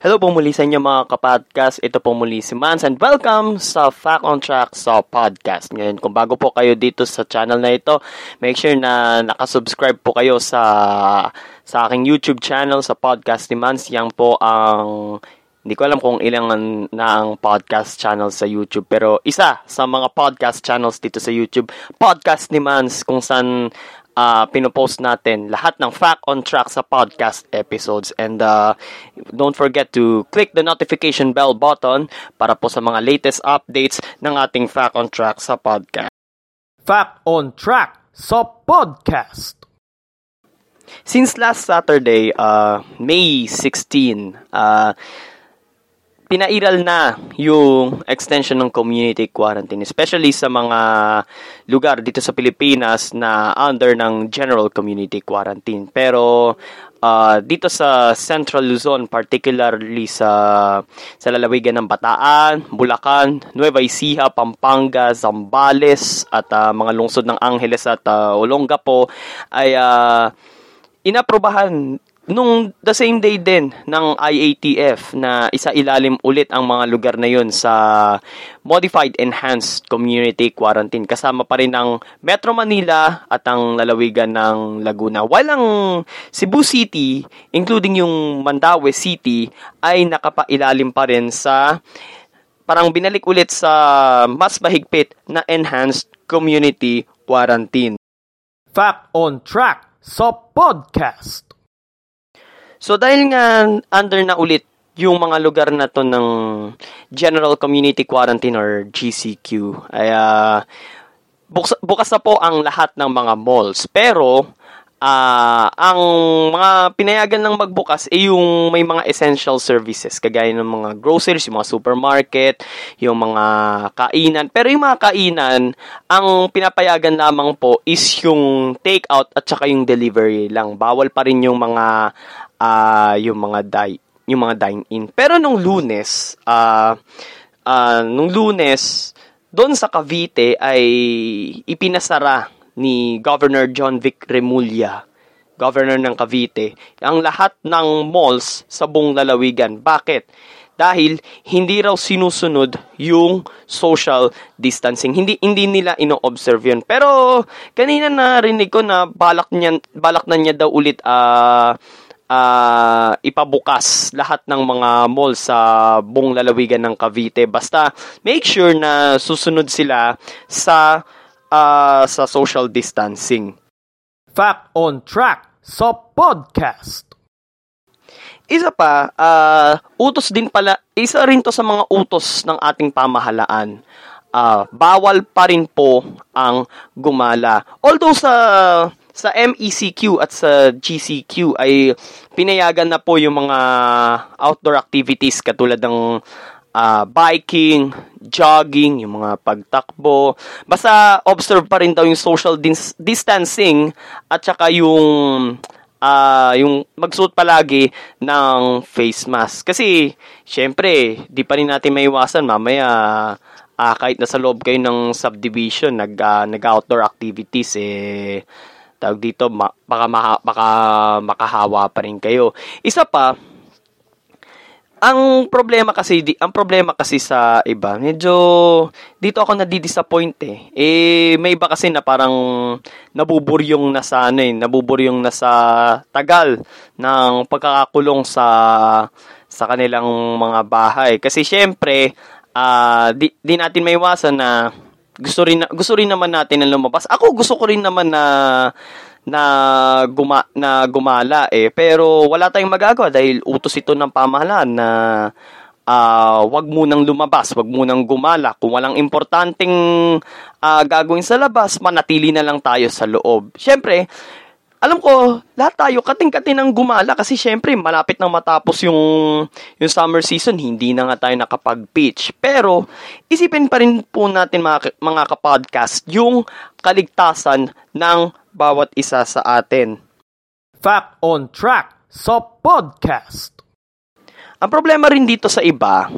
Hello po muli sa inyo mga kapodcast. Ito po muli si Mans and welcome sa Fact on Track sa podcast. Ngayon, kung bago po kayo dito sa channel na ito, make sure na nakasubscribe po kayo sa sa aking YouTube channel sa podcast ni Mans. Yang po ang hindi ko alam kung ilang na ang podcast channel sa YouTube pero isa sa mga podcast channels dito sa YouTube, podcast ni Mans kung saan uh, pinopost natin lahat ng fact on track sa podcast episodes and uh, don't forget to click the notification bell button para po sa mga latest updates ng ating fact on track sa podcast. Fact on Track sa podcast. Since last Saturday, uh, May 16, uh, pinairal na yung extension ng community quarantine, especially sa mga lugar dito sa Pilipinas na under ng general community quarantine. Pero uh, dito sa Central Luzon, particularly sa sa lalawigan ng Bataan, Bulacan, Nueva Ecija, Pampanga, Zambales at uh, mga lungsod ng Angeles at uh, Olongapo ay uh, inaprobahan nung the same day din ng IATF na isa ilalim ulit ang mga lugar na yun sa Modified Enhanced Community Quarantine. Kasama pa rin ang Metro Manila at ang lalawigan ng Laguna. While ang Cebu City, including yung Mandaue City, ay nakapailalim pa rin sa parang binalik ulit sa mas mahigpit na Enhanced Community Quarantine. Fact on Track sa podcast. So dahil nga under na ulit yung mga lugar na to ng General Community Quarantine or GCQ, ay uh, bukas, bukas na po ang lahat ng mga malls. Pero uh, ang mga pinayagan ng magbukas ay yung may mga essential services kagaya ng mga groceries, yung mga supermarket, yung mga kainan. Pero yung mga kainan, ang pinapayagan lamang po is yung take out at saka yung delivery lang. Bawal pa rin yung mga uh, yung mga di yung mga dine-in. Pero nung Lunes, uh, uh, nung Lunes, doon sa Cavite ay ipinasara ni Governor John Vic Remulla, governor ng Cavite, ang lahat ng malls sa buong lalawigan. Bakit? Dahil hindi raw sinusunod yung social distancing. Hindi hindi nila ino-observe yun. Pero kanina narinig ko na balak niya balak na niya daw ulit uh, uh, ipabukas lahat ng mga mall sa buong lalawigan ng Cavite. Basta make sure na susunod sila sa uh, sa social distancing. Fact on Track sa podcast. Isa pa, uh, utos din pala, isa rin to sa mga utos ng ating pamahalaan. Uh, bawal pa rin po ang gumala. Although sa sa MECQ at sa GCQ ay pinayagan na po yung mga outdoor activities katulad ng uh, biking, jogging, yung mga pagtakbo. Basta observe pa rin daw yung social dis- distancing at saka yung uh, yung magsuot palagi ng face mask. Kasi, syempre, di pa rin natin maiwasan mamaya uh, kahit nasa loob kayo ng subdivision, nag, uh, nag-outdoor activities, eh, tawag dito, ma- baka, maha- baka makahawa pa rin kayo. Isa pa, ang problema kasi di, ang problema kasi sa iba, medyo dito ako nadi-disappoint eh. Eh may iba kasi na parang nabuburyong na sa ano eh, nabuburyong na sa tagal ng pagkakakulong sa sa kanilang mga bahay. Kasi syempre, uh, di, di natin maiwasan na gusto rin gusto rin naman natin na lumabas. Ako gusto ko rin naman na na guma na gumala eh pero wala tayong magagawa dahil utos ito ng pamahalaan na uh, wag munang lumabas, wag munang gumala. Kung walang importanteng uh, gagawin sa labas, manatili na lang tayo sa loob. Syempre, alam ko, lahat tayo kating-kating ng gumala kasi syempre malapit nang matapos yung yung summer season, hindi na nga tayo nakapag-pitch. Pero isipin pa rin po natin mga, mga kapodcast yung kaligtasan ng bawat isa sa atin. Fact on Track sa podcast. ang problema rin dito sa iba,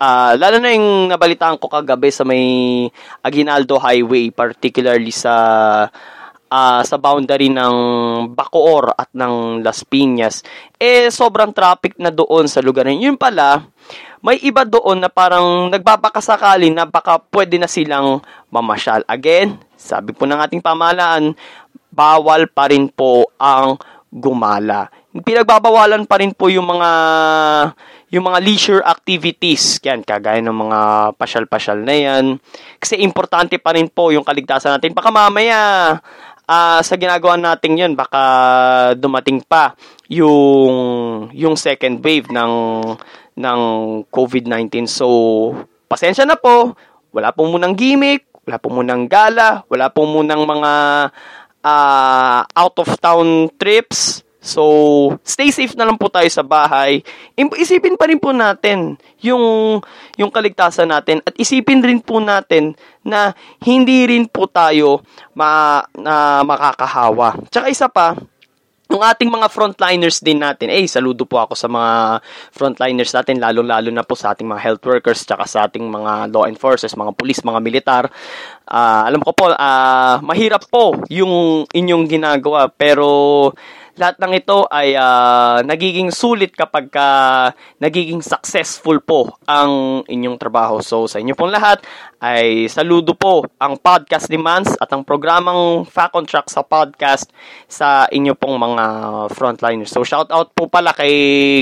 ah lalo na yung nabalitaan ko kagabi sa may Aguinaldo Highway, particularly sa ah, sa boundary ng Bacoor at ng Las Piñas, eh sobrang traffic na doon sa lugar na yun. Yun pala, may iba doon na parang nagbabakasakali na baka pwede na silang mamasyal. Again, sabi po ng ating pamahalaan, bawal pa rin po ang gumala. Pinagbabawalan pa rin po yung mga yung mga leisure activities, yan, kagaya ng mga pasyal-pasyal na yan. Kasi importante pa rin po yung kaligtasan natin. Baka mamaya, ah, sa ginagawa natin yun, baka dumating pa yung, yung second wave ng, ng COVID-19. So, pasensya na po. Wala po munang gimmick, wala po munang gala, wala po munang mga ah, out-of-town trips. So, stay safe na lang po tayo sa bahay. Isipin pa rin po natin yung, yung kaligtasan natin at isipin rin po natin na hindi rin po tayo ma, na makakahawa. Tsaka isa pa, yung ating mga frontliners din natin, eh, saludo po ako sa mga frontliners natin, lalo-lalo na po sa ating mga health workers, tsaka sa ating mga law enforcers, mga pulis, mga militar. Ah, alam ko po, ah, mahirap po yung inyong ginagawa, pero lahat ng ito ay ah, nagiging sulit kapag ka nagiging successful po ang inyong trabaho. So, sa inyo pong lahat, ay saludo po ang Podcast Demands at ang programang Fact on Track sa podcast sa inyo pong mga frontliners. So, shout out po pala kay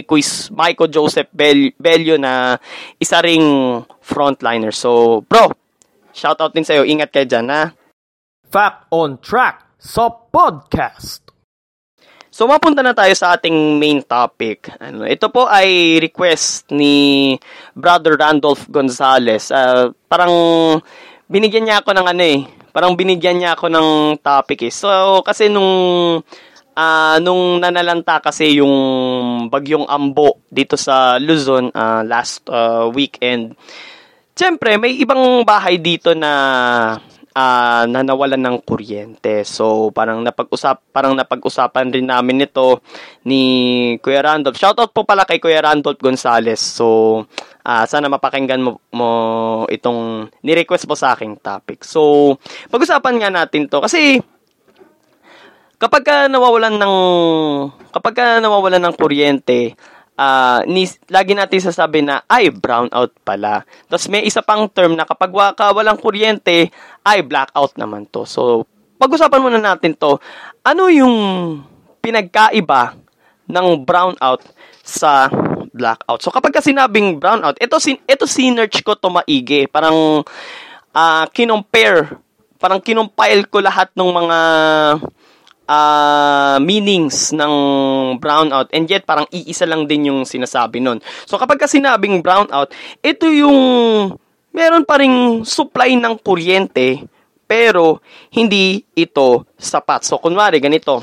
Quiz Michael Joseph Bel- Bello na isa ring frontliner. So, bro, shout out din sa'yo. Ingat kayo dyan, ha? Fact on Track sa podcast. So, mapunta na tayo sa ating main topic. Ano, ito po ay request ni Brother Randolph Gonzalez. Ah, parang binigyan niya ako ng ano eh. Parang binigyan niya ako ng topic eh. So, kasi nung ah nung nanalanta kasi yung bagyong Ambo dito sa Luzon ah, last ah, weekend. Siyempre, may ibang bahay dito na ah na nawalan ng kuryente. So, parang napag-usap parang napag-usapan rin namin ito ni Kuya Randolph. Shoutout po pala kay Kuya Randolph Gonzales. So, ah sana mapakinggan mo, mo itong ni-request mo sa aking topic. So, pag-usapan nga natin to kasi kapag ka nawawalan ng kapag ka nawawalan ng kuryente, ah ni, lagi natin sasabi na ay brownout pala. Tapos may isa pang term na kapag waka walang kuryente, ay blackout naman to. So, pag-usapan muna natin to. Ano yung pinagkaiba ng brownout sa blackout? So, kapag ka sinabing brownout, ito, sin ito sinerch ko to maigi. Parang ah kinompare, parang kinompile ko lahat ng mga ah meanings ng brownout and yet parang iisa lang din yung sinasabi nun. So kapag ka sinabing brownout, ito yung meron pa ring supply ng kuryente pero hindi ito sapat. So kunwari ganito,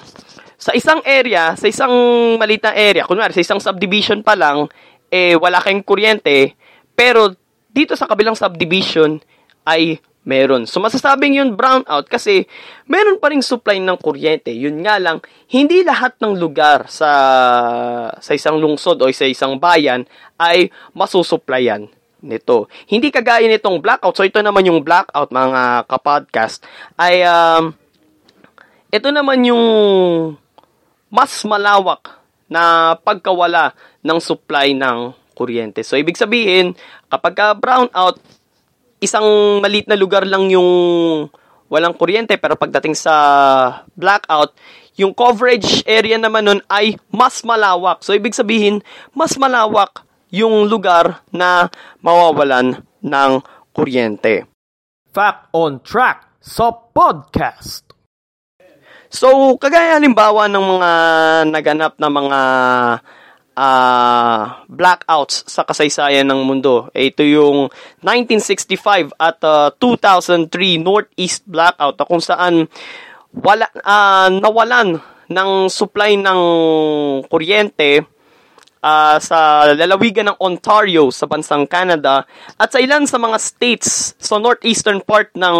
sa isang area, sa isang maliit area, kunwari sa isang subdivision pa lang, eh wala kayong kuryente, pero dito sa kabilang subdivision ay meron. So masasabing yun brownout kasi meron pa ring supply ng kuryente. Yun nga lang, hindi lahat ng lugar sa sa isang lungsod o sa isang bayan ay masusuplayan nito. Hindi kagaya nitong blackout. So ito naman yung blackout mga kapodcast ay um, ito naman yung mas malawak na pagkawala ng supply ng kuryente. So ibig sabihin, kapag ka brownout, isang maliit na lugar lang yung walang kuryente pero pagdating sa blackout, yung coverage area naman nun ay mas malawak. So ibig sabihin, mas malawak yung lugar na mawawalan ng kuryente. Fact on Track sa podcast. So, kagaya halimbawa ng mga naganap na mga ah blackouts sa kasaysayan ng mundo. Ito yung 1965 at ah, 2003 Northeast blackout na kung saan wala ah, nawalan ng supply ng kuryente ah, sa lalawigan ng Ontario sa bansang Canada at sa ilan sa mga states sa northeastern part ng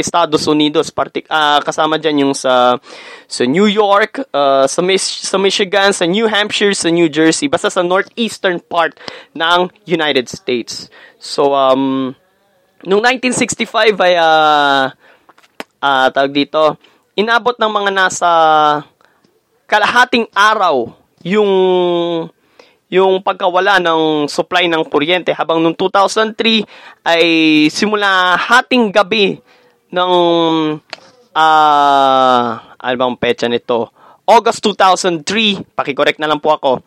Estados Unidos partik ah, kasama diyan yung sa sa New York, ah, sa Mich- sa Michigan, sa New Hampshire, sa New Jersey, basta sa northeastern part ng United States. So um Noong 1965 ay ah ah, tawag dito, inabot ng mga nasa kalahating araw yung yung pagkawala ng supply ng kuryente habang noong 2003 ay simula hating gabi ng ah ano bang petsa nito? August 2003, pakicorrect na lang po ako.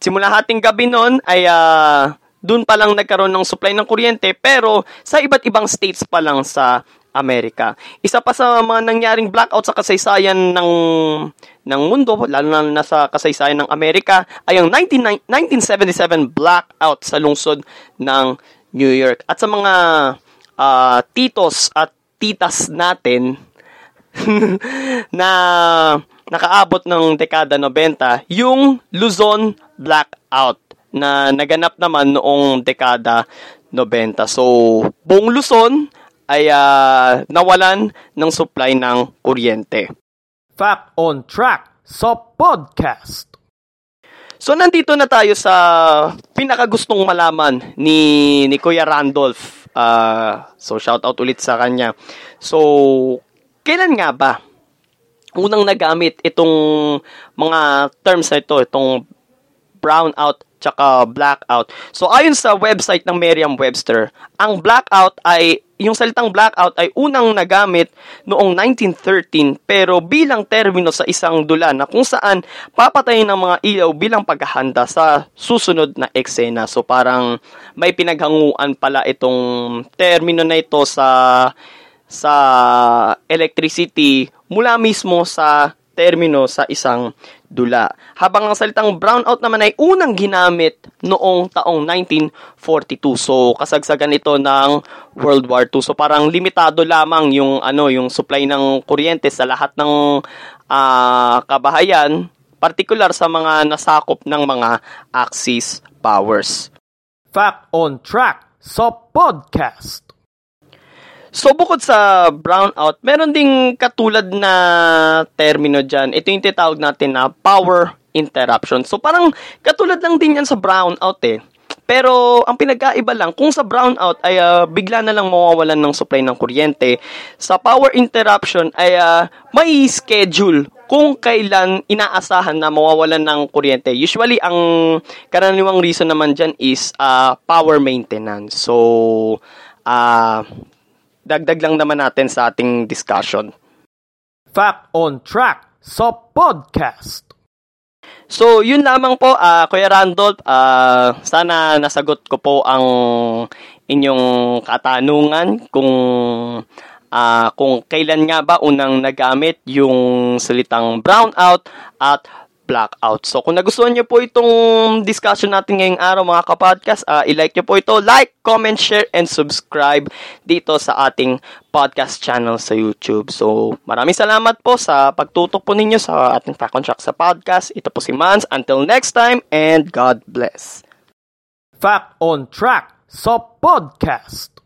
Simula hating gabi noon ay ah, doon pa lang nagkaroon ng supply ng kuryente pero sa iba't ibang states pa lang sa Amerika. Isa pa sa mga nangyaring blackout sa kasaysayan ng ng mundo, lalo na nasa kasaysayan ng Amerika, ay ang 19, 1977 blackout sa lungsod ng New York. At sa mga ah, titos at titas natin na nakaabot ng dekada 90, yung Luzon blackout na naganap naman noong dekada 90. So, buong Luzon ay ah, nawalan ng supply ng kuryente. Fact on Track sa podcast. So, nandito na tayo sa pinakagustong malaman ni, ni Kuya Randolph. Ah, so, shout out ulit sa kanya. So, kailan nga ba unang nagamit itong mga terms na ito, itong brownout tsaka blackout. So ayon sa website ng Merriam-Webster, ang blackout ay yung salitang blackout ay unang nagamit noong 1913 pero bilang termino sa isang dula na kung saan papatayin ng mga ilaw bilang paghahanda sa susunod na eksena. So parang may pinaghanguan pala itong termino na ito sa sa electricity mula mismo sa termino sa isang dula. Habang ang salitang brownout naman ay unang ginamit noong taong 1942. So kasagsagan ito ng World War II. So parang limitado lamang yung ano yung supply ng kuryente sa lahat ng ah, kabahayan, partikular sa mga nasakop ng mga Axis powers. Fact on Track sa podcast. So, bukod sa brownout, meron ding katulad na termino dyan. Ito yung tinatawag natin na power interruption. So, parang katulad lang din yan sa brownout eh. Pero, ang pinagkaiba lang, kung sa brownout ay ah, bigla na lang mawawalan ng supply ng kuryente, sa power interruption ay ah, may schedule kung kailan inaasahan na mawawalan ng kuryente. Usually, ang karaniwang reason naman dyan is ah, power maintenance. So, ah dagdag lang naman natin sa ating discussion. Fact on Track sa podcast. So, yun lamang po, ah Kuya Randolph, ah sana nasagot ko po ang inyong katanungan kung ah kung kailan nga ba unang nagamit yung salitang brownout at blackout. So, kung nagustuhan niyo po itong discussion natin ngayong araw mga kapodcast, ah i-like niyo po ito, like, comment, share, and subscribe dito sa ating podcast channel sa YouTube. So, maraming salamat po sa pagtutok po ninyo sa ating Fact on Track sa podcast. Ito po si Mans. Until next time, and God bless. Fact on Track sa podcast.